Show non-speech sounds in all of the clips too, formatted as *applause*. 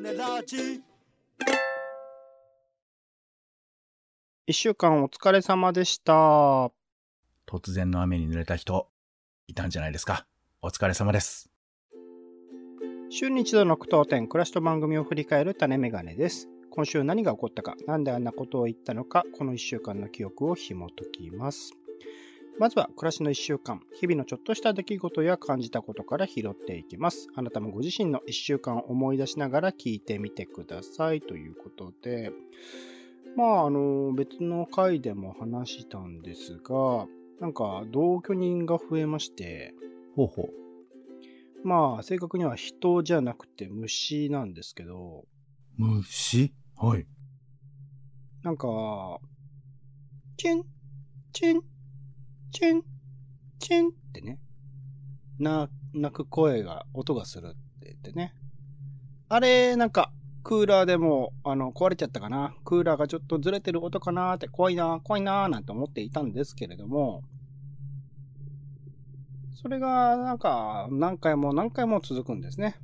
ネラジ一週間お疲れ様でした。突然の雨に濡れた人、いたんじゃないですか。お疲れ様です。週に一度の句読点、暮らしと番組を振り返る種メガネです。今週何が起こったか、なんであんなことを言ったのか、この一週間の記憶を紐解きます。まずは、暮らしの一週間、日々のちょっとした出来事や感じたことから拾っていきます。あなたもご自身の一週間を思い出しながら聞いてみてください。ということで、まあ、あの、別の回でも話したんですが、なんか、同居人が増えまして、ほうほまあ、正確には人じゃなくて虫なんですけど、う。虫？はい。なんか、チン、チン、チュン、チュンってね、な、鳴く声が、音がするって言ってね。あれ、なんか、クーラーでも、あの、壊れちゃったかな。クーラーがちょっとずれてる音かなーって、怖いなー、怖いなー、なんて思っていたんですけれども、それが、なんか、何回も何回も続くんですね。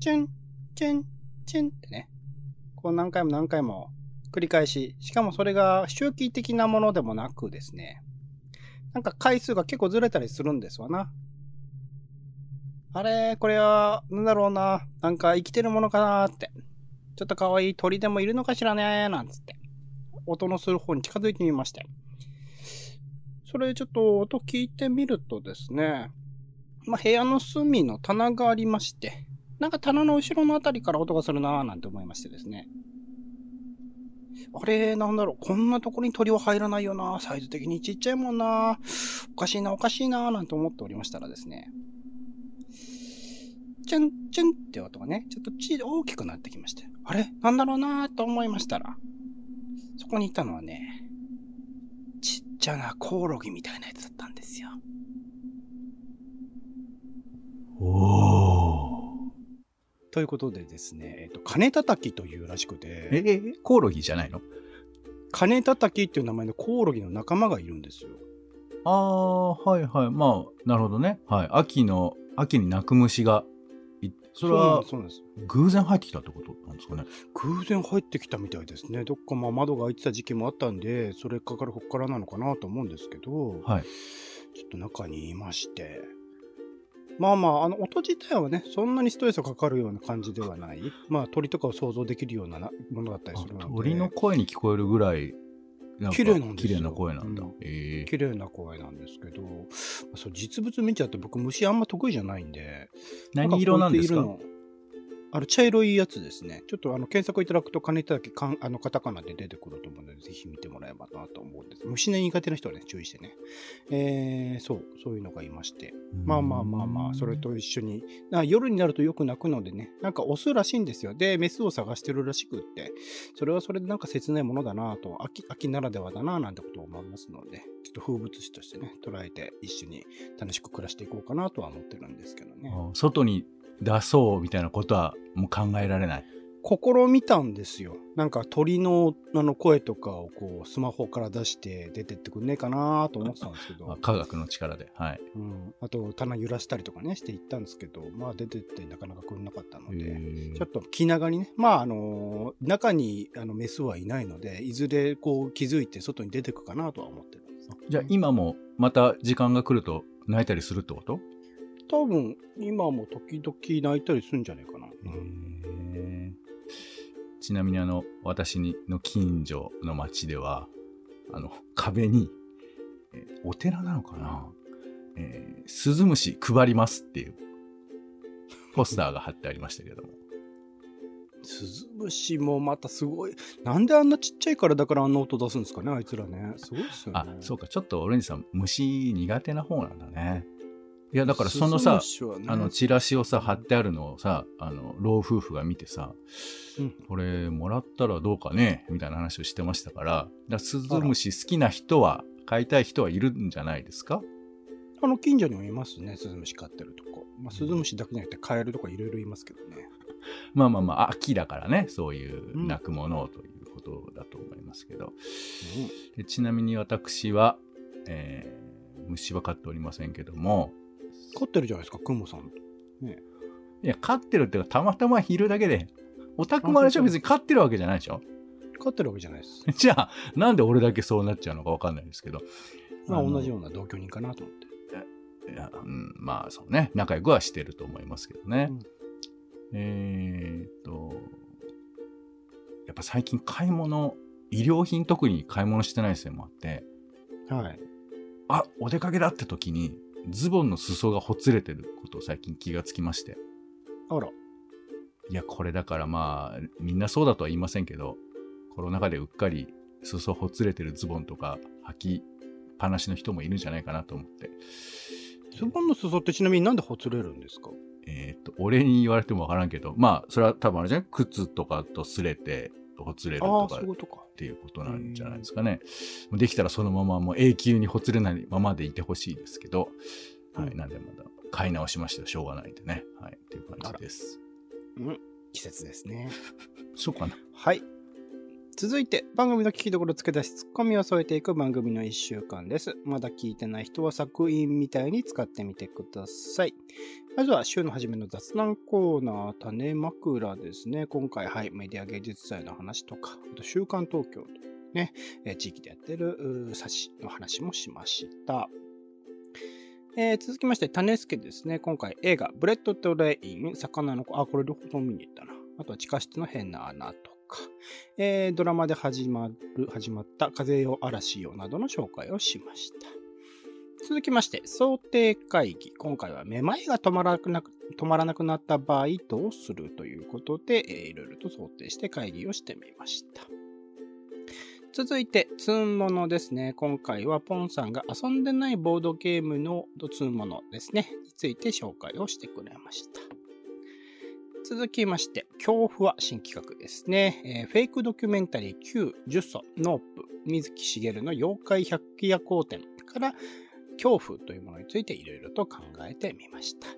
チュン、チュン、チュンってね。こう何回も何回も繰り返し、しかもそれが周期的なものでもなくですね、なんか回数が結構ずれたりするんですわな。あれ、これは、なんだろうな、なんか生きてるものかなーって。ちょっと可愛い鳥でもいるのかしらねなんつって。音のする方に近づいてみまして。それちょっと音聞いてみるとですね、まあ、部屋の隅の棚がありまして、なんか棚の後ろのあたりから音がするなぁなんて思いましてですね。あれ、なんだろう、こんなところに鳥は入らないよなサイズ的にちっちゃいもんなおかしいな、おかしいななんて思っておりましたらですね。チュン、チュンって音がね、ちょっとち大きくなってきまして。あれなんだろうなと思いましたら、そこにいたのはね、ちっちゃなコオロギみたいなやつだったんですよ。おー。ということでですね、えっと、金叩きというらしくえ、て、え、コオロギじゃないの？金叩きっていう名前のコオロギの仲間がいるんですよ。あー、はいはい。まあ、なるほどね。はい。秋の、秋に鳴く虫がい、それはそうなんです。偶然入ってきたってことなんですかね？偶然入ってきたみたいですね。どっかまあ窓が開いてた時期もあったんで、それかからこっからなのかなと思うんですけど、はい。ちょっと中にいまして。まあまあ、あの、音自体はね、そんなにストレスがかかるような感じではない。まあ、鳥とかを想像できるようななものだったりするので。鳥の声に聞こえるぐらい、綺麗なんですよ綺麗な声なんだ。うんええ綺麗な声なんですけど、そう実物見ちゃって僕虫あんま得意じゃないんで。何色なんですか？あの、茶色いやつですね。ちょっとあの、検索いただくと金だけかん、あの、カタカナで出てくると思うので、ぜひ見てもらえばなと思うんです。虫の苦手な人はね、注意してね。えー、そう、そういうのがいまして。まあまあまあまあ、それと一緒に、あ夜になるとよく鳴くのでね、なんかオスらしいんですよ。で、メスを探してるらしくって、それはそれでなんか切ないものだなと、秋、秋ならではだななんてことを思いますので、ちょっと風物詩としてね、捉えて一緒に楽しく暮らしていこうかなとは思ってるんですけどね。あ外に出そうみたいなことはもう考えられない。試みたんですよ。なんか鳥のあの声とかをこうスマホから出して出てってくんねえかなと思ってたんですけど *laughs* あ、科学の力で。はい。うん、あと棚揺らしたりとかねしていったんですけど、まあ出てってなかなか来んなかったので、えちょっと気長にね、まああの中にあのメスはいないので、いずれこう気づいて外に出てくかなとは思ってるんですよ、じゃあ今もまた時間が来ると泣いたりするってこと？多分今も時々泣いたりするんじゃないかな。ちなみにあの、私にの近所の町では、あの、壁に、えーお寺なのかなえー、鈴虫配りますっていう、ポスターが貼ってありましたけども。スズムシもまたすごい。なんであんなちっちゃいからだからあんな音出すんですかね、あいつらね。すごいですよね。あ、そうか、ちょっとオレンジさん、虫苦手な方なんだね。いや、だからそのさ、ね。あの、チラシをさ、貼ってあるのをさ、あの、老夫婦が見てさ、うん。これ、もらったらどうかねみたいな話をしてましたから、だからスズムシ好きな人は、飼いたい人はいるんじゃないですか？あの近所にもいますね、スズムシ飼ってるとこ。まあ、スズムシだけじゃなくてカエルとかいろいろいますけどね。まあまあまあ、秋だからね、そういううん。鳴くものということだと思いますけど。でちなみに私は、えー虫は飼っておりませんけども、飼ってるじゃないですか、クモさん。いや、飼ってるっていうか、たまたまいるだけで、オタクもあれでしょ？別に勝ってるわけじゃないでしょ？勝ってるわけじゃないです。*laughs* じゃあ、なんで俺だけそうなっちゃうのかわかんないんですけど。まあの同じような同居人かなと思って。いや、うん、まあそうね、仲良くはしてると思いますけどね。うんえーっと、やっぱ最近買い物、医療品特に買い物してないせいもあって、はい。あ、お出かけだって時に、ズボンの裾がほつれてることを最近気がつきまして。あら。いや、これだからまあ、みんなそうだとは言いませんけど、コロナ禍でうっかり裾ほつれてるズボンとか履きっぱなしの人もいるんじゃないかなと思って。ズボンの裾ってちなみになんでほつれるんですか？えーっと、俺に言われてもわからんけど、まあ、それは多分あれじゃない？靴とかと擦れて、ほつれるとか。っていうことなんじゃないですかね。できたらそのままもう永久にほつれないままでいてほしいですけど、はい、うんなんでまだ買い直しましたよしょうがないんでね。はい、っていう感じです。うん。季節ですね。*laughs* そうかな。はい。続いて、番組の聞きどころ付け出し、ツッコミを添えていく番組の1週間です。まだ聞いてない人は作品みたいに使ってみてください。まずは週の初めの雑談コーナー、種枕ですね。今回、はい、メディア芸術祭の話とか、あと週刊東京とね、地域でやってる冊子の話もしました。えー続きまして、種助ですね。今回映画、ブレットトレイン、魚の子、あ、これ両方見に行ったな。あとは地下室の変な穴とか、えードラマで始まる、始まった風よ嵐よなどの紹介をしました。続きまして、想定会議。今回はめまいが止まらなくな止まらなくなった場合どうするということで、えーいろいろと想定して会議をしてみました。続いて、ツーンモノですね。今回はポンさんが遊んでないボードゲームのツーンモノですね。について紹介をしてくれました。続きまして、恐怖は新企画ですね。えーフェイクドキュメンタリー旧呪詛ノープ水木しげるの妖怪百鬼夜行展から恐怖というものについていろいろと考えてみました。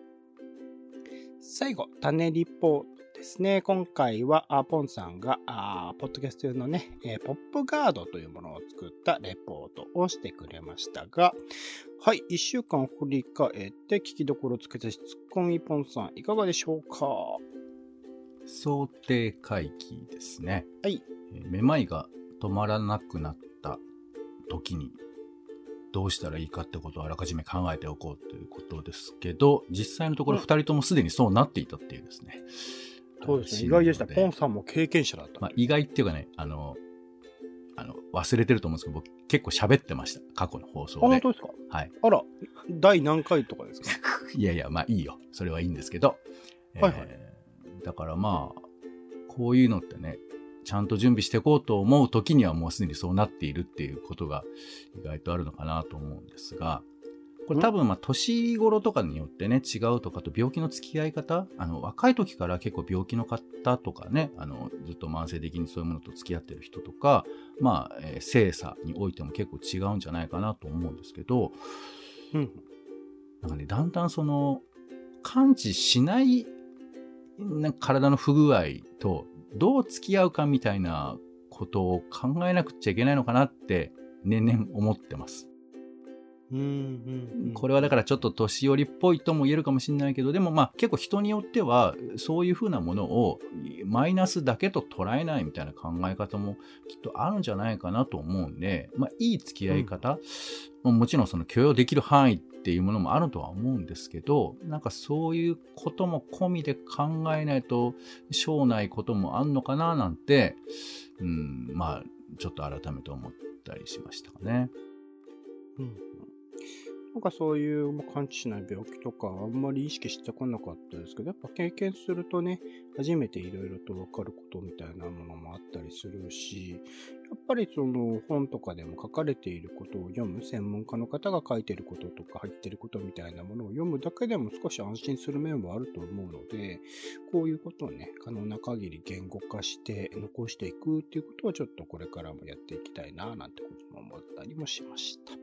最後、種リポートですね。今回はあポンさんがポッドキャスト用のね、えーポップガードというものを作ったレポートをしてくれましたが、はい、一週間を振り返って聞きどころをつけてツッコミポンさんいかがでしょうか？想定回帰ですね。はい。えーめまいが止まらなくなった時にどうしたらいいかってことをあらかじめ考えておこうということですけど、実際のところうん2人ともすでにそうなっていたっていうですね。そうですね。話意外でした。ポンさんも経験者だった。まあ、意外っていうかね、あの、あの忘れてると思うんですけど、僕結構喋ってました。過去の放送あ、本で。当ですか？はい。あら、第何回とかですか？*laughs* いやいや、まあいいよ。それはいいんですけど。はいはいえーだからまあ、こういうのってね、ちゃんと準備していこうと思う時にはもうすでにそうなっているっていうことが意外とあるのかなと思うんですが、これ多分まあ年頃とかによってね違うとかと病気の付き合い方あの若い時から結構病気の方とかねあのずっと慢性的にそういうものと付き合ってる人とかまあ、えー精査においても結構違うんじゃないかなと思うんですけどうん。なんかねだんだんその感知しないな体の不具合とどう付き合うかみたいなことを考えなくちゃいけないのかなって年々思ってます。うん、うん。これはだからちょっと年寄りっぽいとも言えるかもしれないけど、でもまあ結構人によってはそういうふうなものをマイナスだけと捉えないみたいな考え方もきっとあるんじゃないかなと思うんで、まあいい付き合い方、まあもちろんその許容できる範囲っていうものもあるとは思うんですけど、なんかそういうことも込みで考えないとしょうないこともあんのかななんて、うん、まあちょっと改めて思ったりしましたかね。うんうんなんかそういう感知しない病気とかあんまり意識してこなかったですけど、やっぱ経験するとね、初めていろいろと分かることみたいなものもあったりするし、やっぱりその本とかでも書かれていることを読む、専門家の方が書いてることとか入ってることみたいなものを読むだけでも少し安心する面はあると思うので、こういうことをね、可能な限り言語化して残していくっていうことをちょっとこれからもやっていきたいななんてことも思ったりもしました。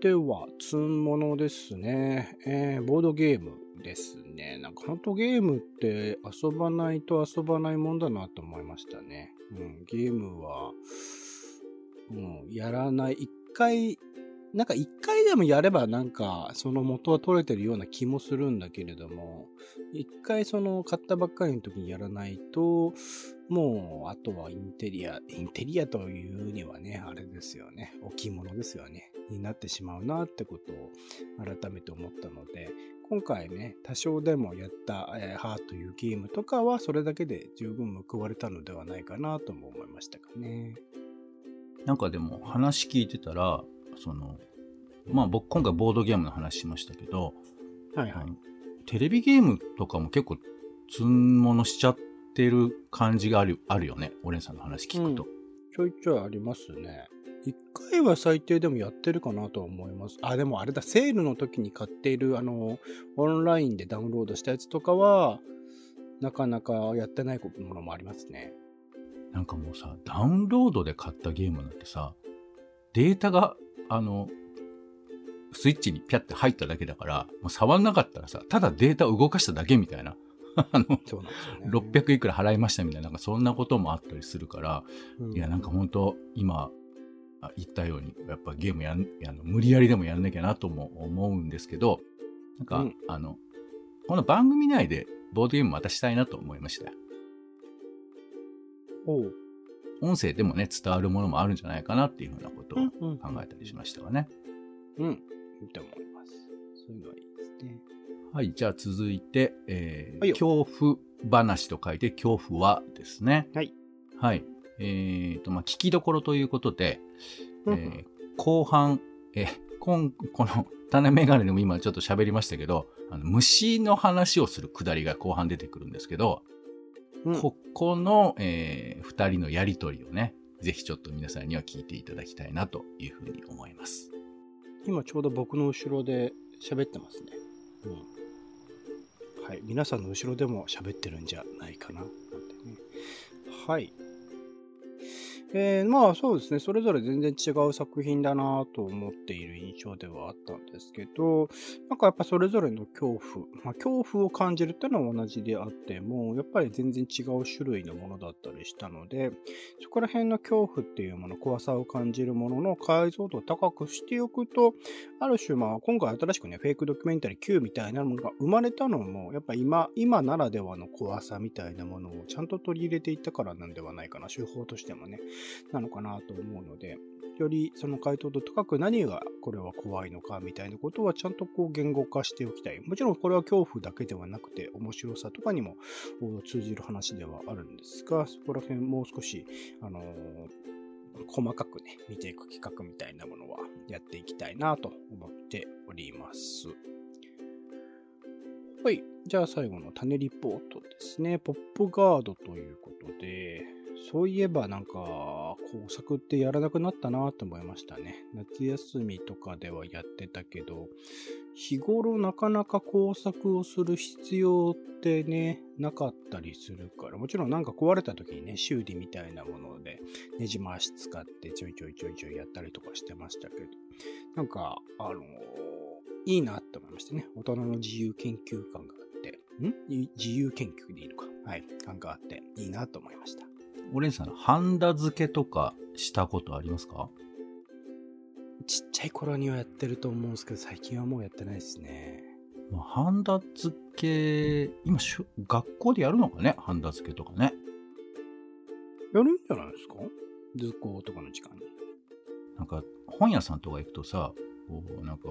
では、つんものですね。えーボードゲームですね。なんか本当ゲームって遊ばないと遊ばないもんだなと思いましたね。うん、ゲームは、うん、やらない。一回なんか一回でもやればなんかその元は取れてるような気もするんだけれども、一回その買ったばっかりの時にやらないと、もうあとはインテリア、インテリアというにはね、あれですよね、置物ですよね、になってしまうなってことを改めて思ったので、今回ね、多少でもやった、えー、ハーというゲームとかはそれだけで十分報われたのではないかなとも思いましたかね。なんかでも話聞いてたら、その、まあ僕今回ボードゲームの話しましたけど、はいはい。テレビゲームとかも結構積ん物しちゃってる感じがあるあるよね。オレンさんの話聞くと、うん、ちょいちょいありますね。一回は最低でもやってるかなとは思います。あ、でもあれだ、セールの時に買っている、あの、オンラインでダウンロードしたやつとかは、なかなかやってないものもありますね。なんかもうさ、ダウンロードで買ったゲームなんてさ、データがあの、スイッチにピャって入っただけだから、もう触んなかったらさ、ただデータを動かしただけみたいな。*laughs* あの、ね、600いくら払いましたみたいな、なんかそんなこともあったりするから、うん、いや、なんか本当今、言ったように、やっぱゲームやん、あの無理やりでもやんなきゃなとも思うんですけど、なんか、うん、あの、この番組内でボードゲームまたしたいなと思いましたよ。おう音声でもね、伝わるものもあるんじゃないかなっていうふうなことを考えたりしましたがね。うん、うん、いいと思います。そういうのはいいですね。はい、じゃあ続いて、えー、恐怖話と書いて恐怖はですね。はい。はい。えっ、ー、と、まあ、聞きどころということで、えー、後半、えー、今、この種メガネでも今ちょっと喋りましたけど、あの虫の話をするくだりが後半出てくるんですけど、ここの、えー、二人のやりとりをね、ぜひちょっと皆さんには聞いていただきたいなというふうに思います。今ちょうど僕の後ろで喋ってますね。うん。はい。皆さんの後ろでも喋ってるんじゃないかな。なんてね。はい。えー、まあそうですね、それぞれ全然違う作品だなと思っている印象ではあったんですけど、なんかやっぱそれぞれの恐怖、まあ、恐怖を感じるっていうのは同じであっても、やっぱり全然違う種類のものだったりしたので、そこら辺の恐怖っていうもの、怖さを感じるものの解像度を高くしておくと、ある種まあ今回新しくね、フェイクドキュメンタリー Q みたいなものが生まれたのも、やっぱ今、今ならではの怖さみたいなものをちゃんと取り入れていったからなんではないかな、手法としてもね。なのかなと思うので、よりその回答度高く何がこれは怖いのかみたいなことはちゃんとこう言語化しておきたい。もちろんこれは恐怖だけではなくて面白さとかにも通じる話ではあるんですが、そこら辺もう少し、あのー、細かくね、見ていく企画みたいなものはやっていきたいなと思っております。はい。じゃあ最後の種リポートですね。ポップガードということで、そういえばなんか、工作ってやらなくなったなと思いましたね。夏休みとかではやってたけど、日頃なかなか工作をする必要ってね、なかったりするから、もちろんなんか壊れた時にね、修理みたいなもので、ねじ回し使ってちょいちょいちょいちょいやったりとかしてましたけど、なんか、あのー、いいなって思いましたね。大人の自由研究感があって、ん？自由研究でいいのか。はい。感があって、いいなと思いました。オレンさん、ハンダ付けとかしたことありますか？ちっちゃい頃にはやってると思うんですけど、最近はもうやってないですね。まあ、ハンダ付け、今学校でやるのかね？ハンダ付けとかね。やるんじゃないですか？図工とかの時間に。なんか、本屋さんとか行くとさ、こう、なんか、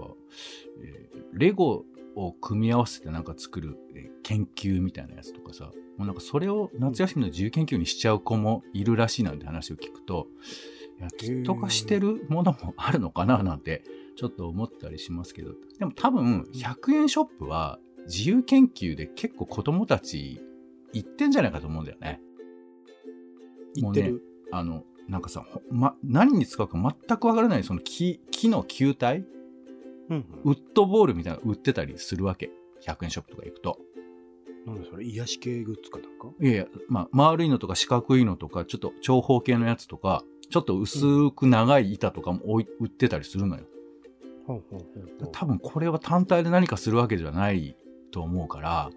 えー、レゴを組み合わせてなんか作る、えー、研究みたいなやつとかさ、もうなんかそれを夏休みの自由研究にしちゃう子もいるらしいなんて話を聞くと、いや、キット化してるものもあるのかななんて、ちょっと思ったりしますけど、でも多分、100円ショップは自由研究で結構子供たち行ってんじゃないかと思うんだよね。行ってる、ね、あの、なんかさ、ま、何に使うか全くわからないその木、木の球体、うん、ウッドボールみたいなの売ってたりするわけ。100円ショップとか行くと。なんそれ癒し系グッズかなんか？いやいや、まあ、丸いのとか四角いのとか、ちょっと長方形のやつとか、ちょっと薄く長い板とかも置い、売ってたりするのよ。多分これは単体で何かするわけじゃないと思うから、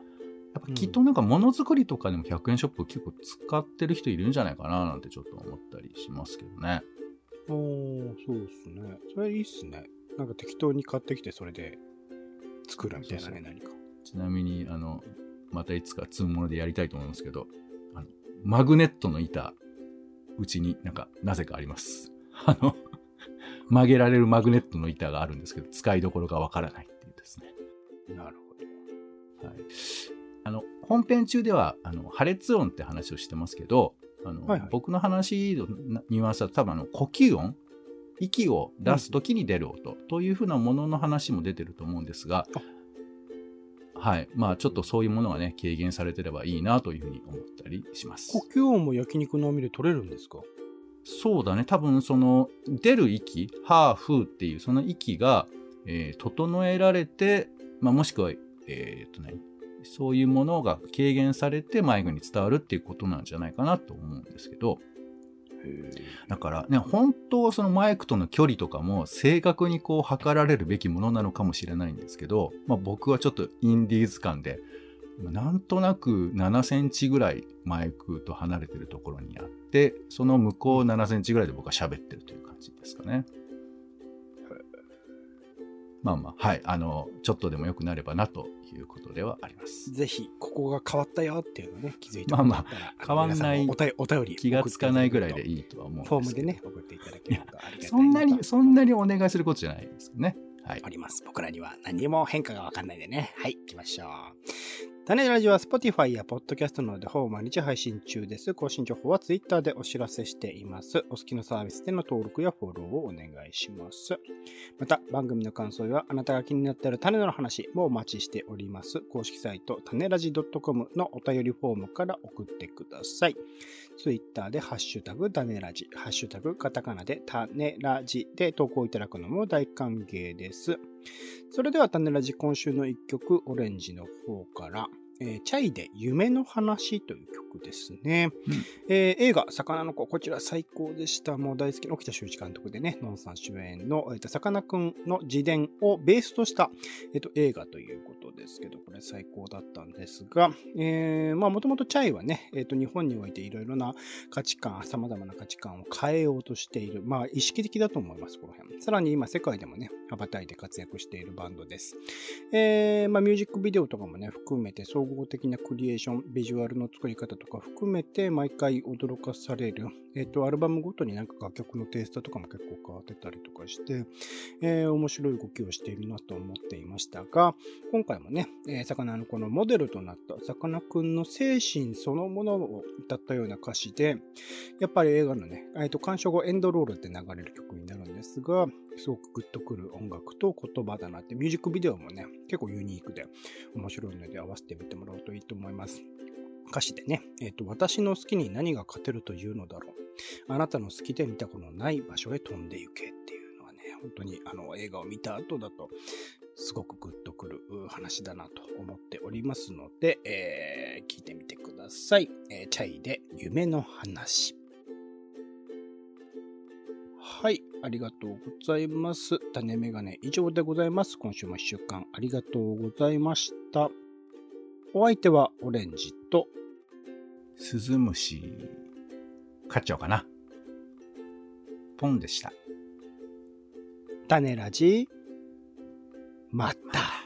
やっぱきっとなんかものづくりとかでも100円ショップ結構使ってる人いるんじゃないかななんてちょっと思ったりしますけどね。おー、そうですね。それいいっすね。なんか適当に買ってきてそれで作るみたいなね、何か。ちなみに、あの、またいつか積むものでやりたいと思いますけど、あの、マグネットの板、うちになんか、なぜかあります。*laughs* あの、曲げられるマグネットの板があるんですけど、使いどころがわからないっていうですね。なるほど。はい。あの、本編中では、あの、破裂音って話をしてますけど、あの、はいはい僕の話のニュアンスは多分あの、呼吸音息を出す時に出る音というふうなものの話も出てると思うんですが、はい。まあ、ちょっとそういうものがね、軽減されてればいいなというふうに思ったりします。呼吸音も焼肉の網で取れるんですか？そうだね。多分、その、出る息、ハーフっていう、その息が、えー整えられて、まあ、もしくは、えーっとね、そういうものが軽減されてマイクに伝わるっていうことなんじゃないかなと思うんですけど、だからね、本当はそのマイクとの距離とかも正確にこう測られるべきものなのかもしれないんですけど、まあ、僕はちょっとインディーズ感で、なんとなく7センチぐらいマイクと離れてるところにあって、その向こう7センチぐらいで僕は喋ってるという感じですかね。まあまあ、はい。あの、ちょっとでも良くなればなということではあります。ぜひ、ここが変わったよっていうのね、気づいてまあまあ変わんないお便り。気がつかないぐらいでい。いいとは思う。フォームでね、送っていただけるとありがたいそんなに、そんなにお願いすることじゃないですよね。はいあ。ります。僕らには何も変化がわかんないんでね。はい、行きましょう。タネラジは Spotify や Podcast などでほぼ毎日配信中です。更新情報は Twitter でお知らせしています。お好きなサービスでの登録やフォローをお願いします。また、番組の感想やあなたが気になっている種の話もお待ちしております。公式サイト、種ラジ .com のお便りフォームから送ってください。Twitter でハッシュタグ種ラジ、ハッシュタグカタカナで種ラジで投稿いただくのも大歓迎です。それでは種ラジ今週の一曲、オレンジの方から、えーチャイで夢の話という曲ですね。うんえー映画、魚の子、こちら最高でした。もう大好きな沖田修一監督でね、ノンさん主演の、えーと、さかなクンの自伝をベースとした、えーと、映画ということですけど、これ最高だったんですが、えーまあもともとチャイはね、えーと、日本においていろいろな価値観、様々な価値観を変えようとしている、まあ意識的だと思います、この辺。さらに今世界でもね、羽ばたいて活躍しているバンドです。えーまあ、ミュージックビデオとかもね、含めて総合的なクリエーション、ビジュアルの作り方とか含めて毎回驚かされる。えっ、と、アルバムごとになんか楽曲のテイストとかも結構変わってたりとかして、えー面白い動きをしているなと思っていましたが、今回もね、えー魚のこのモデルとなったさかなクンの精神そのものを歌ったような歌詞で、やっぱり映画のね、えーと、鑑賞後エンドロールって流れる曲にですが、すごくグッとくる音楽と言葉だなって、ミュージックビデオもね、結構ユニークで面白いので合わせてみてもらうといいと思います。歌詞でね、えっ、と、私の好きに何が勝てるというのだろう。あなたの好きで見たことのない場所へ飛んで行けっていうのはね、本当にあの映画を見た後だと、すごくグッとくる話だなと思っておりますので、えー聞いてみてください。えーチャイで夢の話。はい、ありがとうございます。種メガネ以上でございます。今週も一週間ありがとうございました。お相手はオレンジと、スズムシ、勝っちゃおうかな。ポンでした。種ラジ、また。